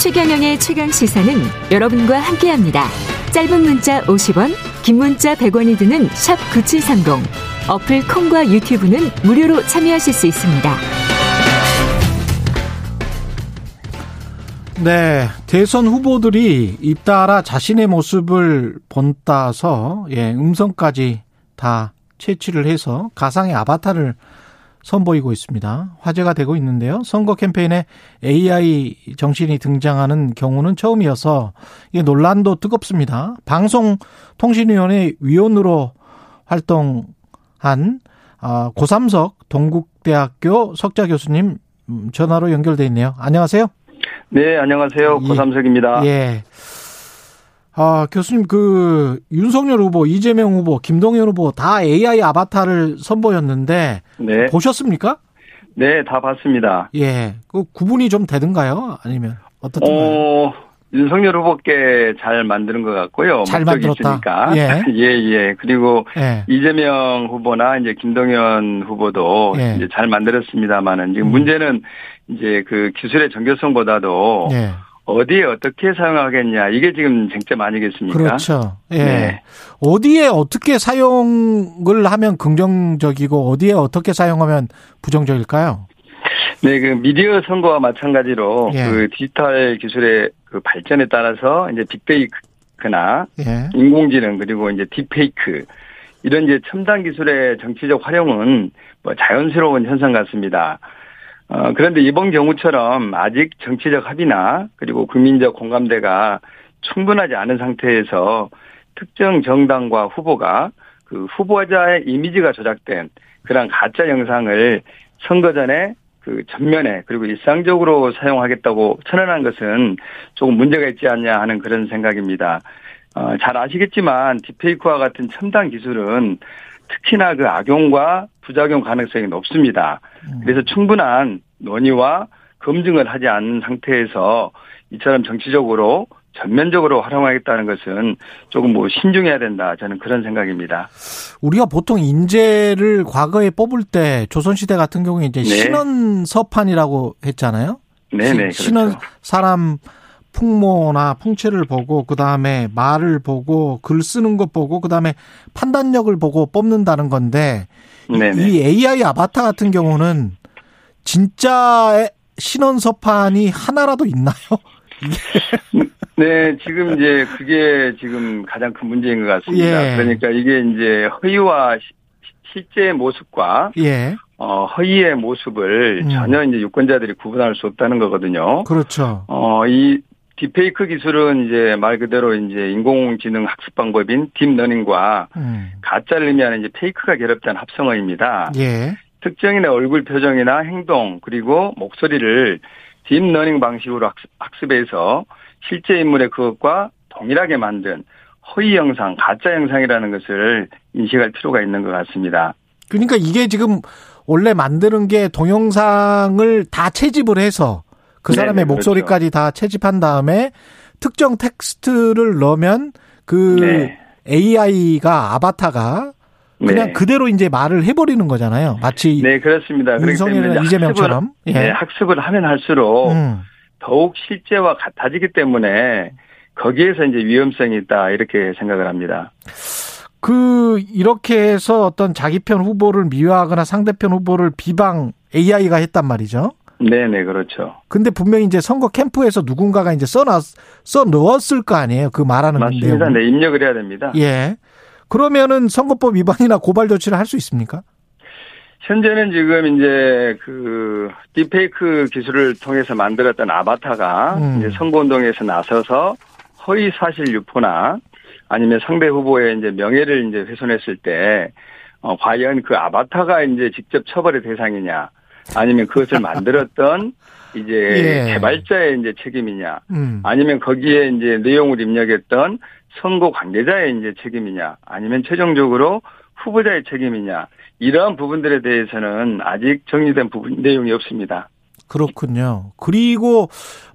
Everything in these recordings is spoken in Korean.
최경영의 최강 시사는 여러분과 함께합니다. 짧은 문자 50원, 긴 문자 100원이 드는 샵 9730. 어플 콩과 유튜브는 무료로 참여하실 수 있습니다. 네, 대선 후보들이 잇따라 자신의 모습을 본따서 예, 음성까지 다 채취를 해서 가상의 아바타를 선보이고 있습니다. 화제가 되고 있는데요. 선거 캠페인에 AI 정신이 등장하는 경우는 처음이어서 이게 논란도 뜨겁습니다. 방송통신위원회 위원으로 활동한 아, 고삼석 동국대학교 석자 교수님 음, 전화로 연결돼 있네요. 안녕하세요. 네, 안녕하세요. 예. 고삼석입니다. 예. 아, 교수님, 그, 윤석열 후보, 이재명 후보, 김동연 후보 다 AI 아바타를 선보였는데, 네. 보셨습니까? 네, 다 봤습니다. 예. 그 구분이 좀 되던가요? 아니면 어떻던가요? 어, 윤석열 후보께 잘 만드는 것 같고요. 잘 만들었다. 있으니까. 예. 예, 예. 그리고 예. 이재명 후보나 이제 김동연 후보도 예. 이제 잘 만들었습니다만은 지금 음. 문제는 이제 그 기술의 정교성보다도 예. 어디에 어떻게 사용하겠냐 이게 지금 쟁점 아니겠습니까? 그렇죠. 예. 네. 어디에 어떻게 사용을 하면 긍정적이고 어디에 어떻게 사용하면 부정적일까요? 네, 그 미디어 선거와 마찬가지로 예. 그 디지털 기술의 그 발전에 따라서 이제 빅데이크나 예. 인공지능 그리고 이제 딥페이크 이런 이제 첨단 기술의 정치적 활용은 뭐 자연스러운 현상 같습니다. 어, 그런데 이번 경우처럼 아직 정치적 합의나 그리고 국민적 공감대가 충분하지 않은 상태에서 특정 정당과 후보가 그 후보자의 이미지가 조작된 그런 가짜 영상을 선거 전에 그 전면에 그리고 일상적으로 사용하겠다고 선언한 것은 조금 문제가 있지 않냐 하는 그런 생각입니다. 어, 잘 아시겠지만 딥페이크와 같은 첨단 기술은 특히나 그 악용과 부작용 가능성이 높습니다. 그래서 충분한 논의와 검증을 하지 않은 상태에서 이처럼 정치적으로 전면적으로 활용하겠다는 것은 조금 뭐 신중해야 된다. 저는 그런 생각입니다. 우리가 보통 인재를 과거에 뽑을 때 조선시대 같은 경우에 이제 네. 신원 서판이라고 했잖아요. 네네. 시- 신원 그렇죠. 사람 풍모나 풍채를 보고 그 다음에 말을 보고 글 쓰는 것 보고 그 다음에 판단력을 보고 뽑는다는 건데 네네. 이 AI 아바타 같은 경우는 진짜 신언서판이 하나라도 있나요? 네, 지금 이제 그게 지금 가장 큰 문제인 것 같습니다. 예. 그러니까 이게 이제 허위와 시- 실제 모습과 예, 어, 허위의 모습을 음. 전혀 이제 유권자들이 구분할 수 없다는 거거든요. 그렇죠. 어, 이 딥페이크 기술은 이제 말 그대로 이제 인공지능 학습 방법인 딥러닝과 음. 가짜를 의미하는 이제 fake가 결합된 합성어입니다. 예, 특정인의 얼굴 표정이나 행동 그리고 목소리를 딥러닝 방식으로 학습, 학습해서 실제 인물의 그것과 동일하게 만든 허위 영상, 가짜 영상이라는 것을 인식할 필요가 있는 것 같습니다. 그러니까 이게 지금 원래 만드는 게 동영상을 다 채집을 해서 그 네네, 사람의 그렇죠. 목소리까지 다 채집한 다음에 특정 텍스트를 넣으면 그 네. AI가 아바타가 그냥 네. 그대로 이제 말을 해버리는 거잖아요. 마치 네, 그렇습니다. 이제 이재명처럼. 학습을, 예. 네, 학습을 하면 할수록 음. 더욱 실제와 같아지기 때문에 거기에서 이제 위험성이 있다 이렇게 생각을 합니다. 그 이렇게 해서 어떤 자기 편 후보를 미화하거나 상대편 후보를 비방 AI가 했단 말이죠. 네, 네, 그렇죠. 근데 분명히 이제 선거 캠프에서 누군가가 이제 써놨 써 넣었을 거 아니에요. 그 말하는 맞습니다. 내용. 네, 입력을 해야 됩니다. 예. 그러면은 선거법 위반이나 고발 조치를 할 수 있습니까? 현재는 지금 이제 그 딥페이크 기술을 통해서 만들었던 아바타가 음. 이제 선거운동에서 나서서 허위 사실 유포나 아니면 상대 후보의 이제 명예를 이제 훼손했을 때 어, 과연 그 아바타가 이제 직접 처벌의 대상이냐 아니면 그것을 만들었던 이제 예. 개발자의 이제 책임이냐 음. 아니면 거기에 이제 내용을 입력했던 선거 관계자의 이제 책임이냐 아니면 최종적으로 후보자의 책임이냐 이러한 부분들에 대해서는 아직 정리된 부분 내용이 없습니다. 그렇군요. 그리고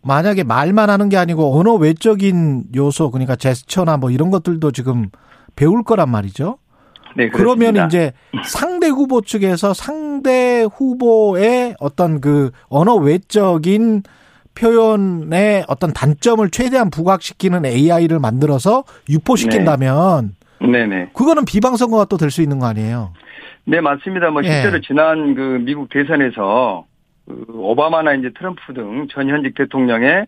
만약에 말만 하는 게 아니고 언어 외적인 요소 그러니까 제스처나 뭐 이런 것들도 지금 배울 거란 말이죠. 네, 그러면. 이제 상대 후보 측에서 상대 후보의 어떤 그 언어 외적인 표현의 어떤 단점을 최대한 부각시키는 AI를 만들어서 유포시킨다면 네. 네 그거는 비방 선거가 또 될 수 있는 거 아니에요? 네, 맞습니다. 뭐 예. 실제로 지난 그 미국 대선에서 그 오바마나 이제 트럼프 등 전 현직 대통령의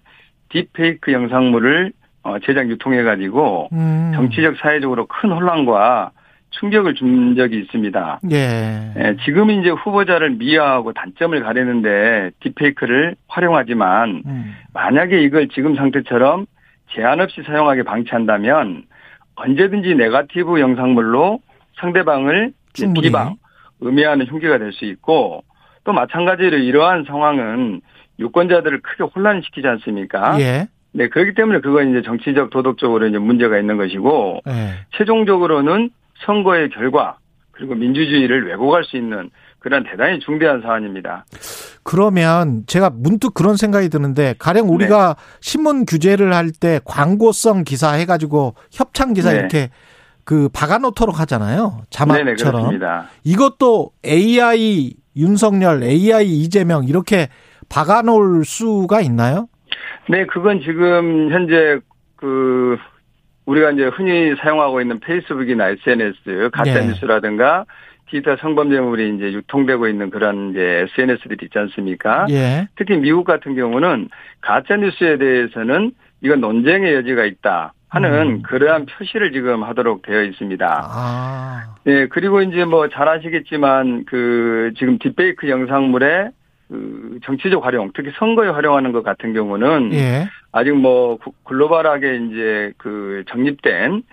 딥페이크 영상물을 어, 제작 유통해 가지고 음. 정치적 사회적으로 큰 혼란과 충격을 준 적이 있습니다. 예. 예, 지금 이제 후보자를 미화하고 단점을 가리는데 딥페이크를 활용하지만 음. 만약에 이걸 지금 상태처럼 제한 없이 사용하게 방치한다면 언제든지 네가티브 영상물로 상대방을 충분히. 비방, 의미하는 흉기가 될 수 있고 또 마찬가지로 이러한 상황은 유권자들을 크게 혼란시키지 않습니까? 예. 네, 그렇기 때문에 그건 이제 정치적 도덕적으로 이제 문제가 있는 것이고 예. 최종적으로는 선거의 결과 그리고 민주주의를 왜곡할 수 있는 그런 대단히 중대한 사안입니다. 그러면 제가 문득 그런 생각이 드는데 가령 네. 우리가 신문 규제를 할 때 광고성 기사 해가지고 협찬 기사 네. 이렇게 그 박아놓도록 하잖아요. 네네 자막처럼. 그렇습니다. 이것도 AI 윤석열, AI 이재명 이렇게 박아놓을 수가 있나요? 네, 그건 지금 현재 그 우리가 이제 흔히 사용하고 있는 페이스북이나 SNS 가짜 네. 뉴스라든가 디지털 성범죄물이 이제 유통되고 있는 그런 이제 SNS들이 있지 않습니까? 예. 특히 미국 같은 경우는 가짜 뉴스에 대해서는 이건 논쟁의 여지가 있다 하는 음. 그러한 표시를 지금 하도록 되어 있습니다. 아. 네, 그리고 이제 뭐 잘 아시겠지만 그 지금 딥페이크 영상물의 그 정치적 활용, 특히 선거에 활용하는 것 같은 경우는 예. 아직 뭐 구- 글로벌하게 이제 그 정립된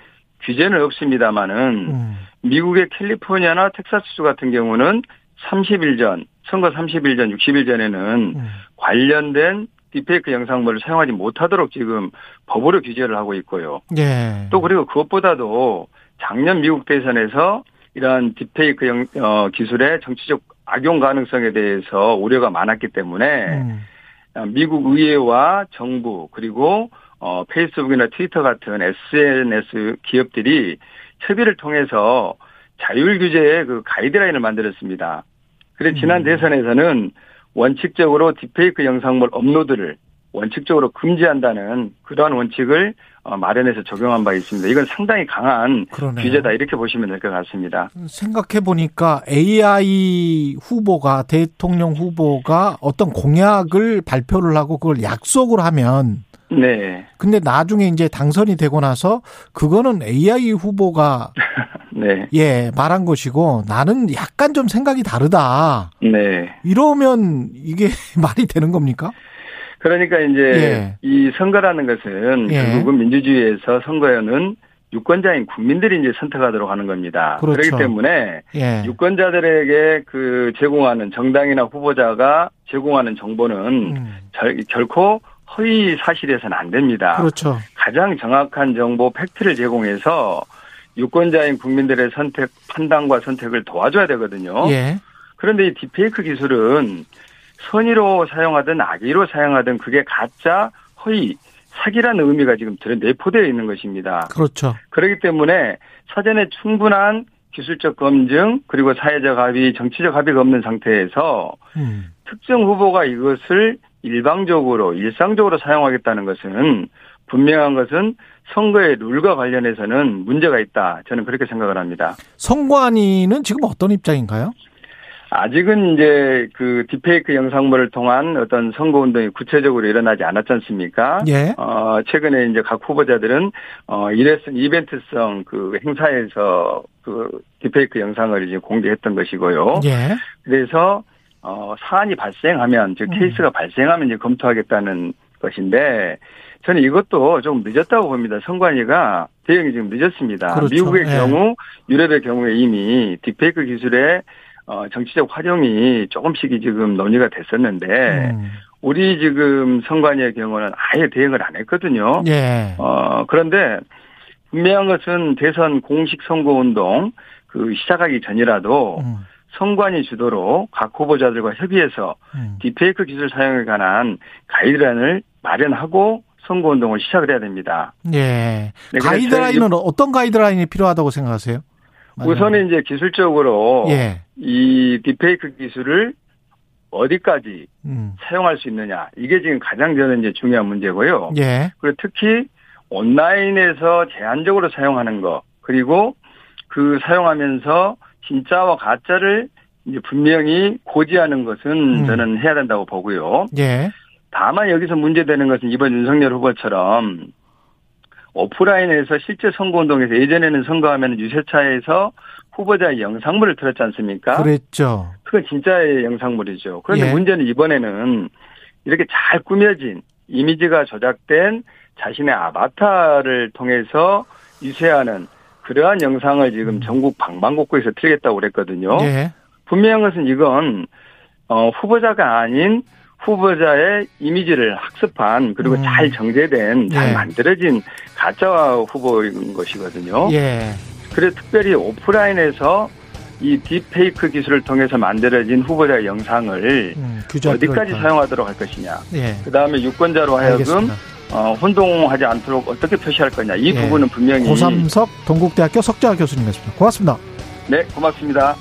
규제는 없습니다만은 음. 미국의 캘리포니아나 텍사스주 같은 경우는 30일 전, 선거 30일 전, 60일 전에는 음. 관련된 딥페이크 영상물을 사용하지 못하도록 지금 법으로 규제를 하고 있고요. 예. 또 그리고 그것보다도 작년 미국 대선에서 이러한 딥페이크 영, 어, 기술의 정치적 악용 가능성에 대해서 우려가 많았기 때문에 음. 어, 미국 의회와 정부 그리고 어, 페이스북이나 트위터 같은 SNS 기업들이 협의를 통해서 자율 규제의 그 가이드라인을 만들었습니다. 그래서 지난 음. 대선에서는 원칙적으로 딥페이크 영상물 업로드를 원칙적으로 금지한다는 그러한 원칙을 어, 마련해서 적용한 바 있습니다. 이건 상당히 강한 그러네요. 규제다 이렇게 보시면 될 것 같습니다. 생각해 보니까 AI 후보가 대통령 후보가 어떤 공약을 발표를 하고 그걸 약속을 하면 네, 근데 나중에 이제 당선이 되고 나서 그거는 AI 후보가 네, 예 말한 것이고 나는 약간 좀 생각이 다르다 네. 이러면 이게 말이 되는 겁니까? 그러니까 이제 예. 이 선거라는 것은 예. 결국은 민주주의에서 선거에는 유권자인 국민들이 이제 선택하도록 하는 겁니다. 그렇죠. 그렇기 때문에 예. 유권자들에게 그 제공하는 정당이나 후보자가 제공하는 정보는 음, 절, 결코 허위 사실에서는 안 됩니다. 그렇죠. 가장 정확한 정보 팩트를 제공해서 유권자인 국민들의 선택 판단과 선택을 도와줘야 되거든요. 예. 그런데 이 딥페이크 기술은 선의로 사용하든 악의로 사용하든 그게 가짜, 허위, 사기라는 의미가 지금 내포되어 있는 것입니다. 그렇죠. 그렇기 때문에 사전에 충분한 기술적 검증 그리고 사회적 합의, 정치적 합의가 없는 상태에서 음. 특정 후보가 이것을 일방적으로 일상적으로 사용하겠다는 것은 분명한 것은 선거의 룰과 관련해서는 문제가 있다. 저는 그렇게 생각을 합니다. 선관위는 지금 어떤 입장인가요? 아직은 이제 그 딥페이크 영상물을 통한 어떤 선거 운동이 구체적으로 일어나지 않았지 않습니까? 예. 어, 최근에 이제 각 후보자들은 어, 이레슨 이벤트성 그 행사에서 그 딥페이크 영상을 이제 공개했던 것이고요. 예. 그래서 어, 사안이 발생하면 즉 음. 케이스가 발생하면 이제 검토하겠다는 것인데 저는 이것도 좀 늦었다고 봅니다. 선관위가 대응이 지금 늦었습니다. 그렇죠. 미국의 예. 경우 유럽의 경우에 이미 딥페이크 기술의 어, 정치적 활용이 조금씩이 지금 논의가 됐었는데 음. 우리 지금 선관위의 경우는 아예 대응을 안 했거든요. 예. 어, 그런데 분명한 것은 대선 공식 선거 운동 그 시작하기 전이라도 음. 선관위 주도로 각 후보자들과 협의해서 음. 딥페이크 기술 사용에 관한 가이드라인을 마련하고 선거 운동을 시작을 해야 됩니다. 예. 네, 가이드라인은 어떤 가이드라인이 필요하다고 생각하세요? 우선은 이제 기술적으로 예. 이 딥페이크 기술을 어디까지 음. 사용할 수 있느냐 이게 지금 가장 저는 이제 중요한 문제고요. 예. 그리고 특히 온라인에서 제한적으로 사용하는 거 그리고 그 사용하면서 진짜와 가짜를 이제 분명히 고지하는 것은 음. 저는 해야 된다고 보고요. 예. 다만 여기서 문제되는 것은 이번 윤석열 후보처럼 오프라인에서 실제 선거운동에서 예전에는 선거하면 유세차에서 후보자의 영상물을 틀었지 않습니까? 그랬죠. 그건 진짜의 영상물이죠. 그런데 예. 문제는 이번에는 이렇게 잘 꾸며진 이미지가 조작된 자신의 아바타를 통해서 유세하는 그러한 영상을 지금 전국 방방곡곡에서 틀겠다고 그랬거든요. 음. 예. 분명한 것은 이건 어, 후보자가 아닌 후보자의 이미지를 학습한 그리고 음. 잘 정제된 잘 예. 만들어진 가짜 후보인 것이거든요. 예. 그래서 특별히 오프라인에서 이 딥페이크 기술을 통해서 만들어진 후보자의 영상을 음, 어디까지 사용하도록 할 것이냐. 예. 그 다음에 유권자로 하여금. 어, 혼동하지 않도록 어떻게 표시할 거냐. 이 예. 부분은 분명히 고삼석 동국대학교 석자 교수님이었습니다. 고맙습니다. 네 고맙습니다.